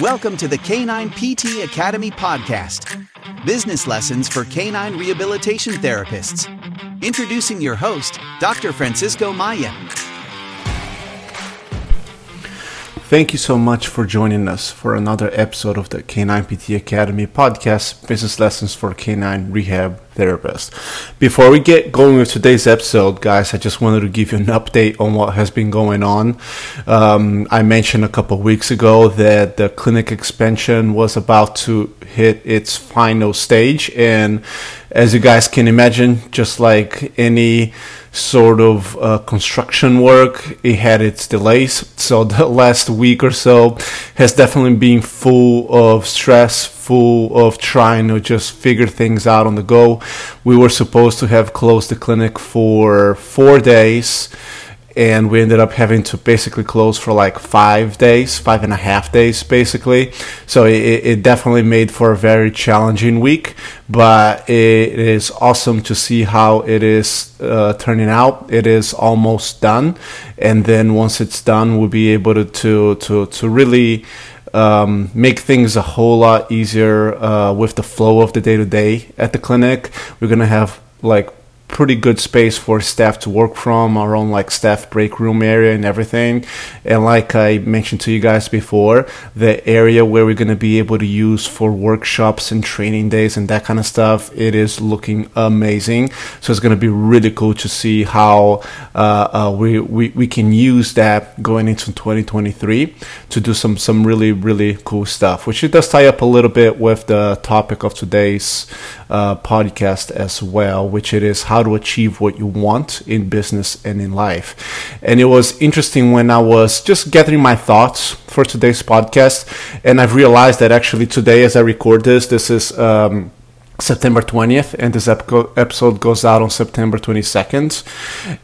Welcome to the Canine PT Academy podcast business lessons for canine rehabilitation therapists. Introducing your host, Dr. Francisco Maya. Thank you so much for joining us for another episode of the Canine PT Academy podcast, Business Lessons for Canine Rehab Therapists. Before we get going with today's episode, guys, I just wanted to give you an update on what has been going on. Um, I mentioned a couple weeks ago that the clinic expansion was about to hit its final stage, and as you guys can imagine, just like any sort of uh, construction work. It had its delays. So the last week or so has definitely been full of stress, full of trying to just figure things out on the go. We were supposed to have closed the clinic for four days and we ended up having to basically close for like five days, five and a half days, basically. So it, it, definitely made for a very challenging week, but it is awesome to see how it is uh, turning out. It is almost done, and then once it's done, we'll be able to to to, to really. Um, make things a whole lot easier uh, with the flow of the day to day at the clinic. We're gonna have like pretty good space for staff to work from, our own like staff break room area and everything. And like I mentioned to you guys before, the area where we're going to be able to use for workshops and training days and that kind of stuff, it is looking amazing. So it's going to be really cool to see how uh, uh, we, we, we can use that going into 2023 to do some, some really, really cool stuff, which it does tie up a little bit with the topic of today's uh, podcast as well, which it is how to achieve what you want in business and in life. And it was interesting when I was just gathering my thoughts for today's podcast, and I've realized that actually today, as I record this, this is. Um, September 20th, and this episode goes out on September 22nd.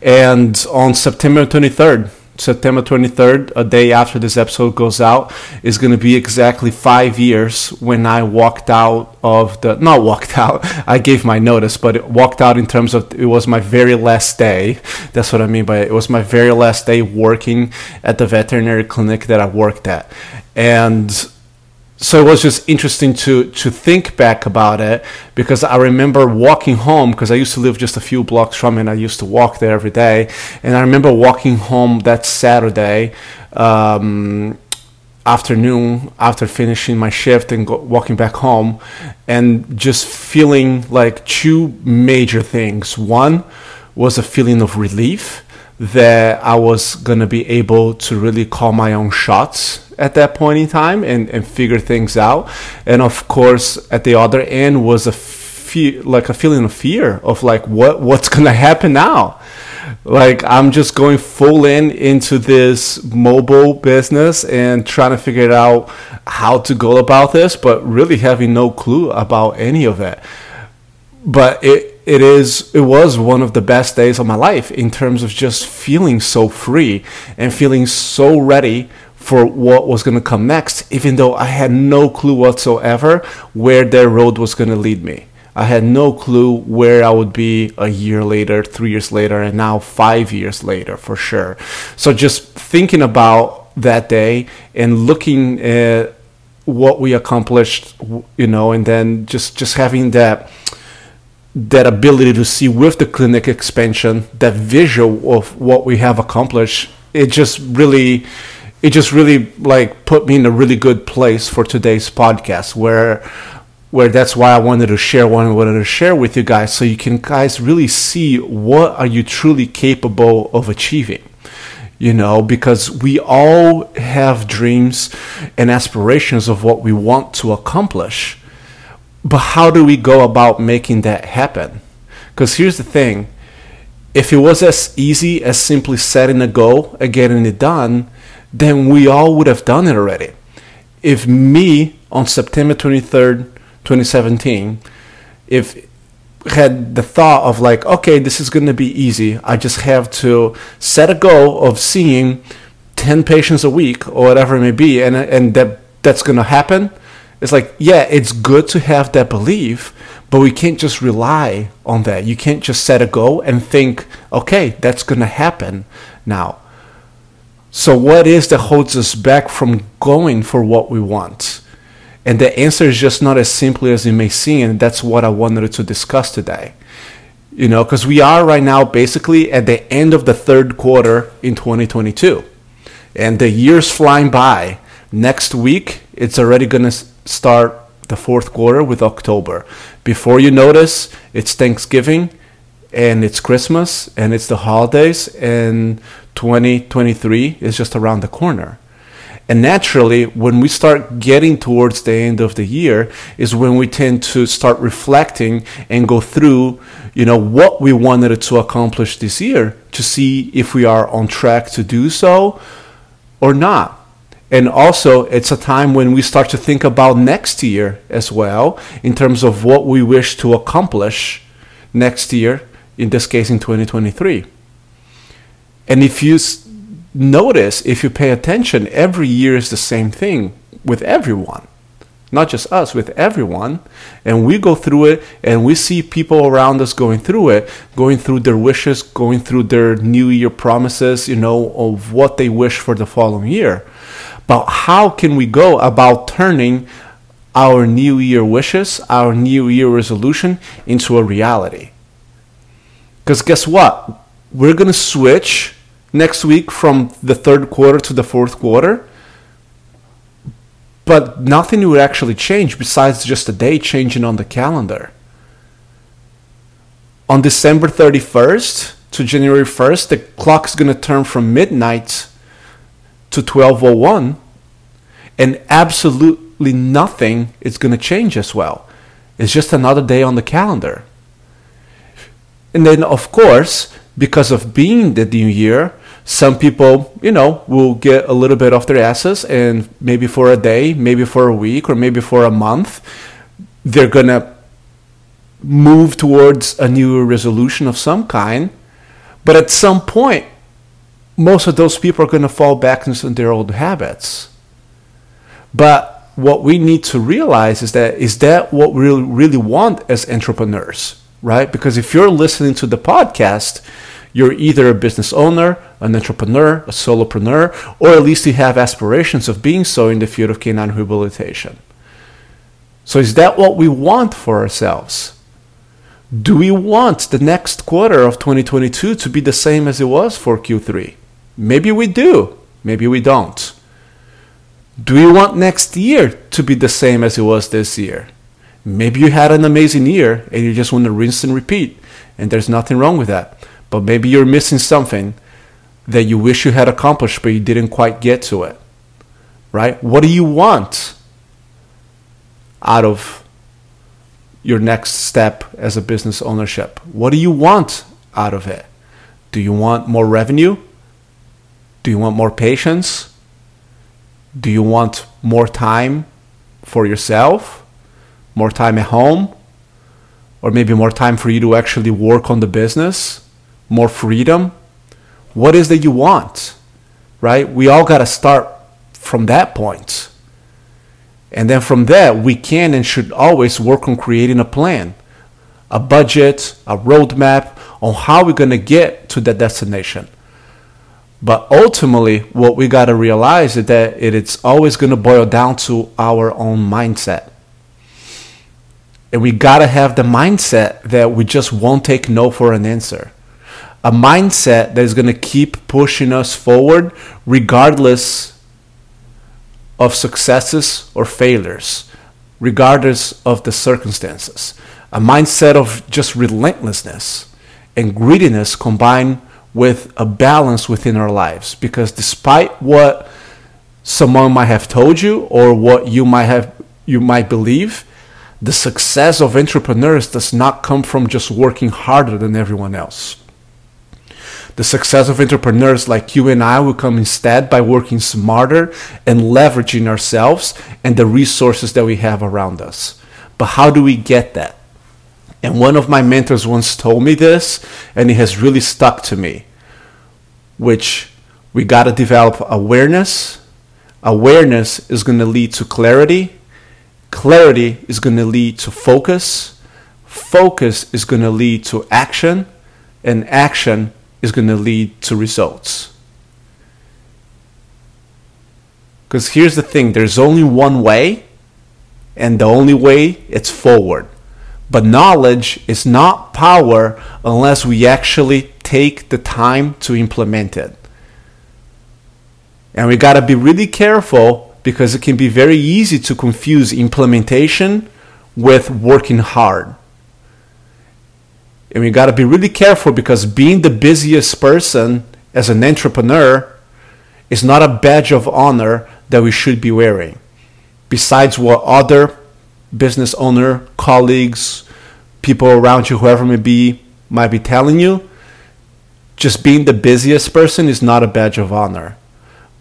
And on September 23rd, September 23rd, a day after this episode goes out, is going to be exactly five years when I walked out of the. Not walked out, I gave my notice, but it walked out in terms of it was my very last day. That's what I mean by it. It was my very last day working at the veterinary clinic that I worked at. And so it was just interesting to to think back about it because I remember walking home because I used to live just a few blocks from it. And I used to walk there every day, and I remember walking home that Saturday um, afternoon after finishing my shift and go, walking back home, and just feeling like two major things. One was a feeling of relief that I was gonna be able to really call my own shots at that point in time and, and figure things out. And of course, at the other end was a fear, like a feeling of fear of like what what's gonna happen now. Like I'm just going full in into this mobile business and trying to figure out how to go about this, but really having no clue about any of it. But it it is it was one of the best days of my life in terms of just feeling so free and feeling so ready for what was going to come next, even though I had no clue whatsoever where their road was going to lead me. I had no clue where I would be a year later, three years later, and now five years later for sure. So just thinking about that day and looking at what we accomplished, you know, and then just just having that that ability to see with the clinic expansion that visual of what we have accomplished, it just really it just really like put me in a really good place for today's podcast where where that's why I wanted to share what I wanted to share with you guys so you can guys really see what are you truly capable of achieving you know because we all have dreams and aspirations of what we want to accomplish but how do we go about making that happen because here's the thing if it was as easy as simply setting a goal and getting it done then we all would have done it already. If me on September 23rd, 2017, if had the thought of like, okay, this is going to be easy. I just have to set a goal of seeing 10 patients a week or whatever it may be, and and that that's going to happen. It's like, yeah, it's good to have that belief, but we can't just rely on that. You can't just set a goal and think, okay, that's going to happen now So, what is that holds us back from going for what we want? And the answer is just not as simply as it may seem, and that's what I wanted to discuss today. You know, because we are right now basically at the end of the third quarter in 2022, and the year's flying by. Next week, it's already going to start the fourth quarter with October. Before you notice, it's Thanksgiving and it's Christmas and it's the holidays, and 2023 is just around the corner. And naturally, when we start getting towards the end of the year, is when we tend to start reflecting and go through, you know, what we wanted to accomplish this year to see if we are on track to do so or not. And also, it's a time when we start to think about next year as well, in terms of what we wish to accomplish next year, in this case in 2023. And if you notice, if you pay attention, every year is the same thing with everyone. Not just us, with everyone. And we go through it and we see people around us going through it, going through their wishes, going through their new year promises, you know, of what they wish for the following year. But how can we go about turning our new year wishes, our new year resolution into a reality? Because guess what? We're going to switch next week from the third quarter to the fourth quarter. But nothing will actually change besides just a day changing on the calendar. On December 31st to January 1st, the clock is going to turn from midnight to 1201 and absolutely nothing is going to change as well. It's just another day on the calendar. And then, of course, because of being the new year, some people, you know, will get a little bit off their asses and maybe for a day, maybe for a week, or maybe for a month, they're going to move towards a new resolution of some kind. But at some point, most of those people are going to fall back into their old habits. But what we need to realize is that is that what we really want as entrepreneurs? right? Because if you're listening to the podcast, you're either a business owner, an entrepreneur, a solopreneur, or at least you have aspirations of being so in the field of canine rehabilitation. So, is that what we want for ourselves? Do we want the next quarter of 2022 to be the same as it was for Q3? Maybe we do, maybe we don't. Do you want next year to be the same as it was this year? Maybe you had an amazing year and you just want to rinse and repeat, and there's nothing wrong with that. But maybe you're missing something that you wish you had accomplished, but you didn't quite get to it. Right? What do you want out of your next step as a business ownership? What do you want out of it? Do you want more revenue? Do you want more patients? Do you want more time for yourself? more time at home, or maybe more time for you to actually work on the business, more freedom. What is that you want? Right? We all got to start from that point. And then from there, we can and should always work on creating a plan, a budget, a roadmap on how we're going to get to that destination. But ultimately, what we got to realize is that it's always going to boil down to our own mindset. And we got to have the mindset that we just won't take no for an answer. A mindset that is going to keep pushing us forward regardless of successes or failures, regardless of the circumstances. A mindset of just relentlessness and greediness combined with a balance within our lives. Because despite what someone might have told you or what you might have you might believe, the success of entrepreneurs does not come from just working harder than everyone else. The success of entrepreneurs like you and I will come instead by working smarter and leveraging ourselves and the resources that we have around us. But how do we get that? And one of my mentors once told me this, and it has really stuck to me, which we got to develop awareness. Awareness is going to lead to clarity Clarity is going to lead to focus. Focus is going to lead to action. And action is going to lead to results. Because here's the thing there's only one way, and the only way it's forward. But knowledge is not power unless we actually take the time to implement it. And we got to be really careful because it can be very easy to confuse implementation with working hard. And we got to be really careful because being the busiest person as an entrepreneur is not a badge of honor that we should be wearing. Besides what other business owner, colleagues, people around you, whoever may be, might be telling you, just being the busiest person is not a badge of honor.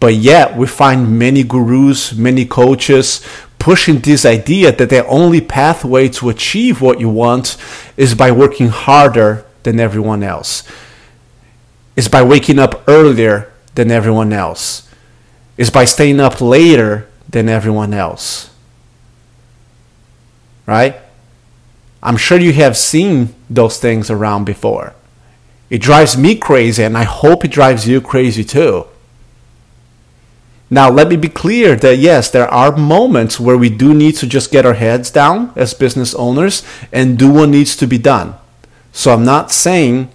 But yet, we find many gurus, many coaches pushing this idea that the only pathway to achieve what you want is by working harder than everyone else, is by waking up earlier than everyone else, is by staying up later than everyone else. Right? I'm sure you have seen those things around before. It drives me crazy, and I hope it drives you crazy too. Now, let me be clear that yes, there are moments where we do need to just get our heads down as business owners and do what needs to be done. So, I'm not saying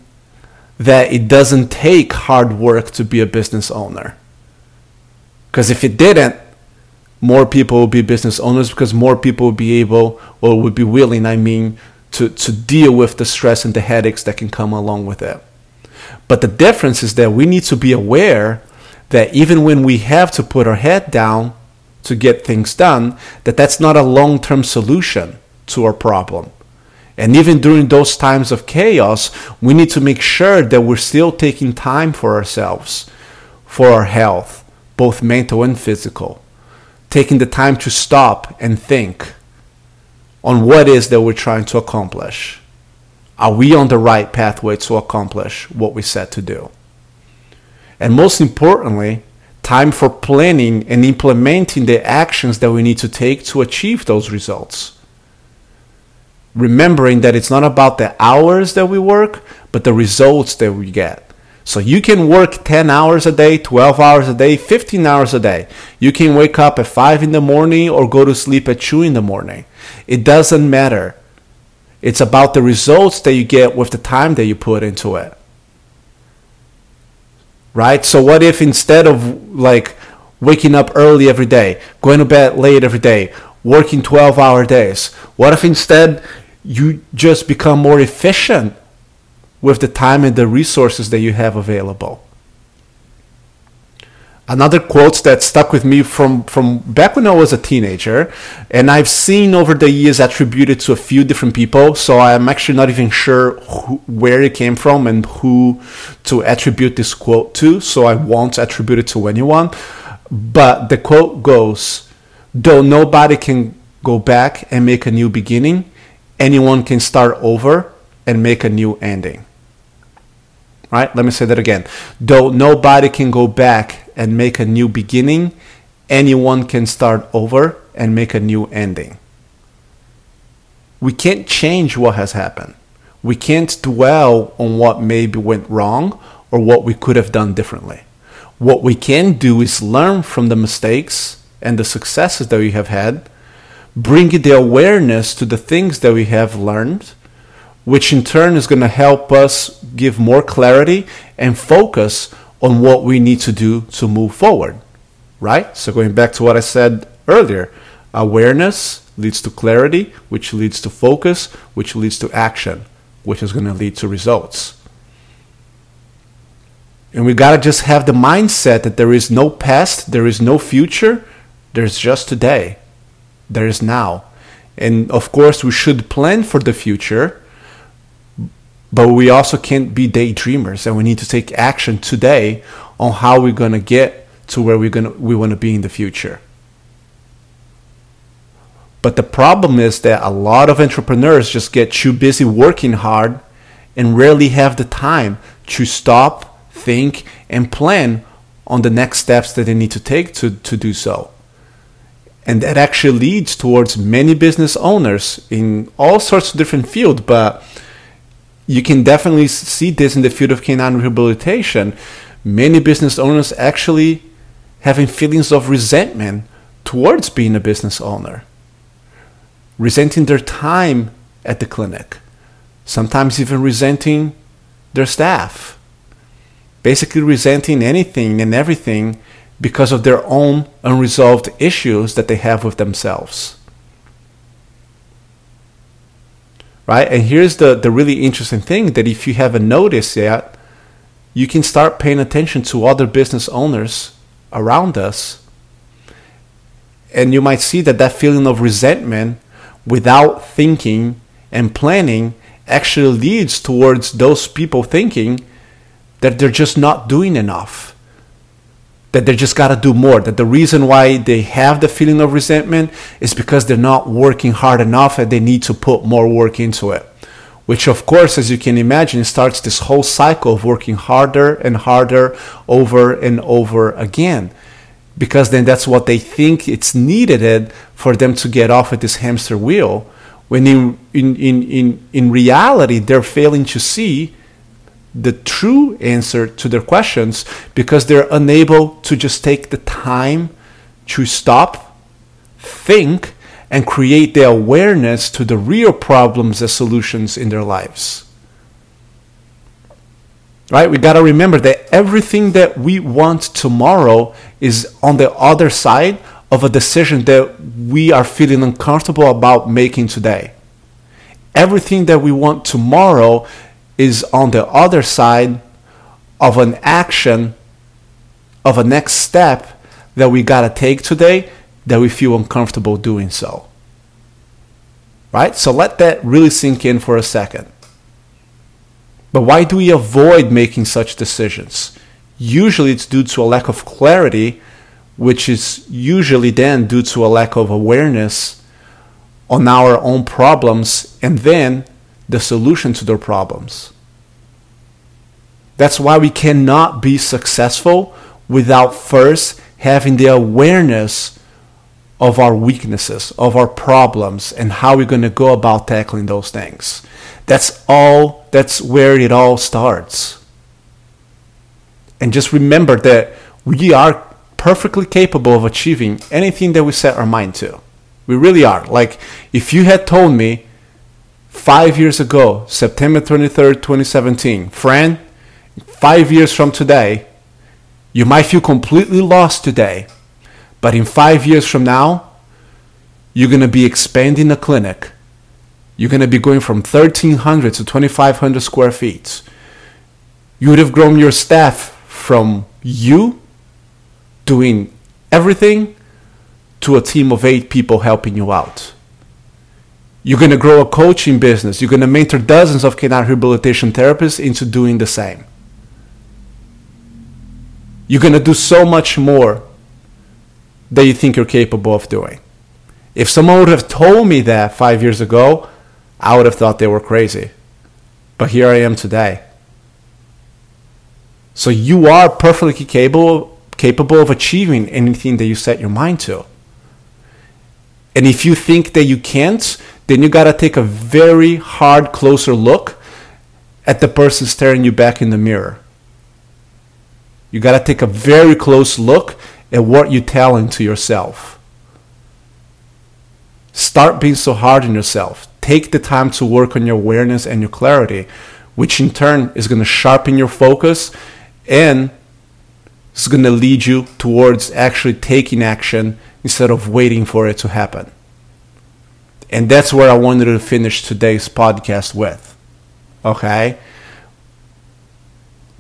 that it doesn't take hard work to be a business owner. Because if it didn't, more people will be business owners because more people will be able or would be willing, I mean, to, to deal with the stress and the headaches that can come along with it. But the difference is that we need to be aware that even when we have to put our head down to get things done, that that's not a long-term solution to our problem. And even during those times of chaos, we need to make sure that we're still taking time for ourselves, for our health, both mental and physical. Taking the time to stop and think on what is that we're trying to accomplish. Are we on the right pathway to accomplish what we set to do? And most importantly, time for planning and implementing the actions that we need to take to achieve those results. Remembering that it's not about the hours that we work, but the results that we get. So you can work 10 hours a day, 12 hours a day, 15 hours a day. You can wake up at 5 in the morning or go to sleep at 2 in the morning. It doesn't matter. It's about the results that you get with the time that you put into it right? So what if instead of like waking up early every day, going to bed late every day, working 12 hour days, what if instead you just become more efficient with the time and the resources that you have available? another quote that stuck with me from from back when I was a teenager, and I've seen over the years attributed to a few different people. So I'm actually not even sure who, where it came from and who to attribute this quote to. So I won't attribute it to anyone. But the quote goes, "Though nobody can go back and make a new beginning, anyone can start over and make a new ending." Right? Let me say that again. Though nobody can go back and make a new beginning, anyone can start over and make a new ending. We can't change what has happened. We can't dwell on what maybe went wrong or what we could have done differently. What we can do is learn from the mistakes and the successes that we have had, bring the awareness to the things that we have learned, which in turn is going to help us give more clarity and focus on what we need to do to move forward, right? So, going back to what I said earlier, awareness leads to clarity, which leads to focus, which leads to action, which is going to lead to results. And we got to just have the mindset that there is no past, there is no future, there's just today, there is now. And of course, we should plan for the future but we also can't be daydreamers and we need to take action today on how we're going to get to where we're going we want to be in the future. But the problem is that a lot of entrepreneurs just get too busy working hard and rarely have the time to stop, think, and plan on the next steps that they need to take to, to do so. And that actually leads towards many business owners in all sorts of different fields, but you can definitely see this in the field of canine rehabilitation. Many business owners actually having feelings of resentment towards being a business owner, resenting their time at the clinic, sometimes even resenting their staff, basically resenting anything and everything because of their own unresolved issues that they have with themselves. Right? And here's the, the really interesting thing that if you haven't noticed yet, you can start paying attention to other business owners around us. And you might see that that feeling of resentment without thinking and planning actually leads towards those people thinking that they're just not doing enough that they just got to do more that the reason why they have the feeling of resentment is because they're not working hard enough and they need to put more work into it. Which of course as you can imagine starts this whole cycle of working harder and harder over and over again. Because then that's what they think it's needed for them to get off of this hamster wheel when in, in, in, in, in reality they're failing to see the true answer to their questions because they're unable to just take the time to stop, think, and create the awareness to the real problems and solutions in their lives. Right? We got to remember that everything that we want tomorrow is on the other side of a decision that we are feeling uncomfortable about making today. Everything that we want tomorrow is on the other side of an action, of a next step that we got to take today that we feel uncomfortable doing so. Right? So let that really sink in for a second. But why do we avoid making such decisions? Usually it's due to a lack of clarity, which is usually then due to a lack of awareness on our own problems and then the solution to their problems. That's why we cannot be successful without first having the awareness of our weaknesses, of our problems, and how we're going to go about tackling those things. That's all, that's where it all starts. And just remember that we are perfectly capable of achieving anything that we set our mind to. We really are. Like, if you had told me five years ago, September 23rd, 2017. Friend, five years from today, you might feel completely lost today, but in five years from now, you're going to be expanding the clinic. You're going to be going from 1,300 to 2,500 square feet. You would have grown your staff from you doing everything to a team of eight people helping you out. You're going to grow a coaching business. You're going to mentor dozens of canine rehabilitation therapists into doing the same. You're going to do so much more than you think you're capable of doing. If someone would have told me that five years ago, I would have thought they were crazy. But here I am today. So you are perfectly capable capable of achieving anything that you set your mind to. And if you think that you can't, then you got to take a very hard, closer look at the person staring you back in the mirror. You got to take a very close look at what you're telling to yourself. Start being so hard on yourself. Take the time to work on your awareness and your clarity, which in turn is going to sharpen your focus and is going to lead you towards actually taking action instead of waiting for it to happen. And that's where I wanted to finish today's podcast with. Okay?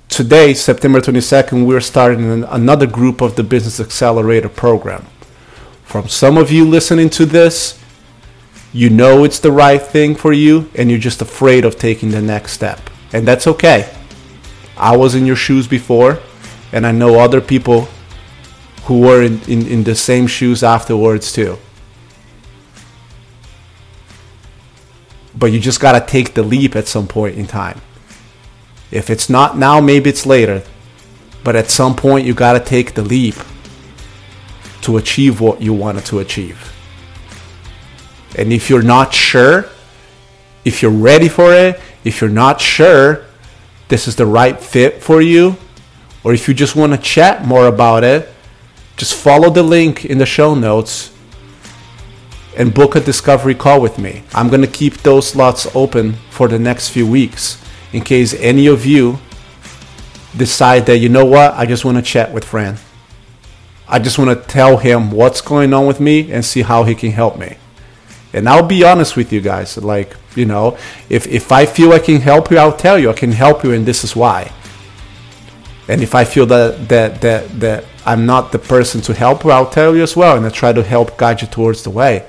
Today, September 22nd, we're starting another group of the Business Accelerator program. From some of you listening to this, you know it's the right thing for you and you're just afraid of taking the next step. And that's okay. I was in your shoes before, and I know other people who were in, in, in the same shoes afterwards too. But you just got to take the leap at some point in time. If it's not now, maybe it's later. But at some point, you got to take the leap to achieve what you wanted to achieve. And if you're not sure, if you're ready for it, if you're not sure this is the right fit for you, or if you just want to chat more about it, just follow the link in the show notes and book a discovery call with me. I'm going to keep those slots open for the next few weeks in case any of you decide that, you know what, I just want to chat with Fran. I just want to tell him what's going on with me and see how he can help me. And I'll be honest with you guys, like, you know, if, if I feel I can help you, I'll tell you I can help you and this is why. And if I feel that that that that I'm not the person to help you, I'll tell you as well and I try to help guide you towards the way.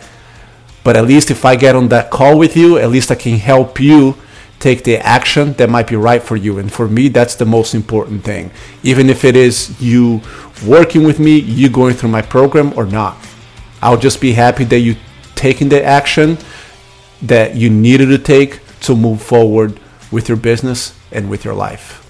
But at least if I get on that call with you, at least I can help you take the action that might be right for you. And for me, that's the most important thing. Even if it is you working with me, you going through my program or not. I'll just be happy that you taking the action that you needed to take to move forward with your business and with your life.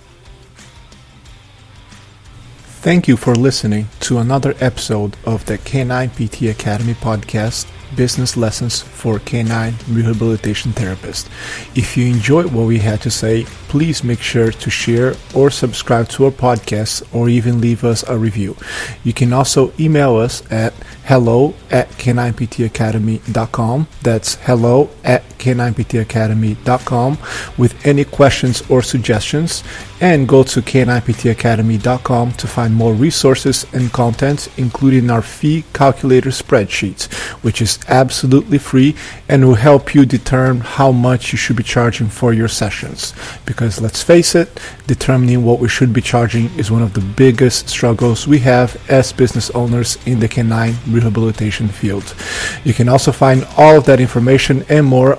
Thank you for listening to another episode of the Canine PT Academy podcast business lessons for canine rehabilitation therapists. If you enjoyed what we had to say, please make sure to share or subscribe to our podcast or even leave us a review. You can also email us at hello at canineptacademy.com. That's hello at canineptacademy.com with any questions or suggestions. And go to canineptacademy.com to find more resources and content, including our fee calculator spreadsheet, which is absolutely free and will help you determine how much you should be charging for your sessions. Because let's face it, determining what we should be charging is one of the biggest struggles we have as business owners in the canine rehabilitation field. You can also find all of that information and more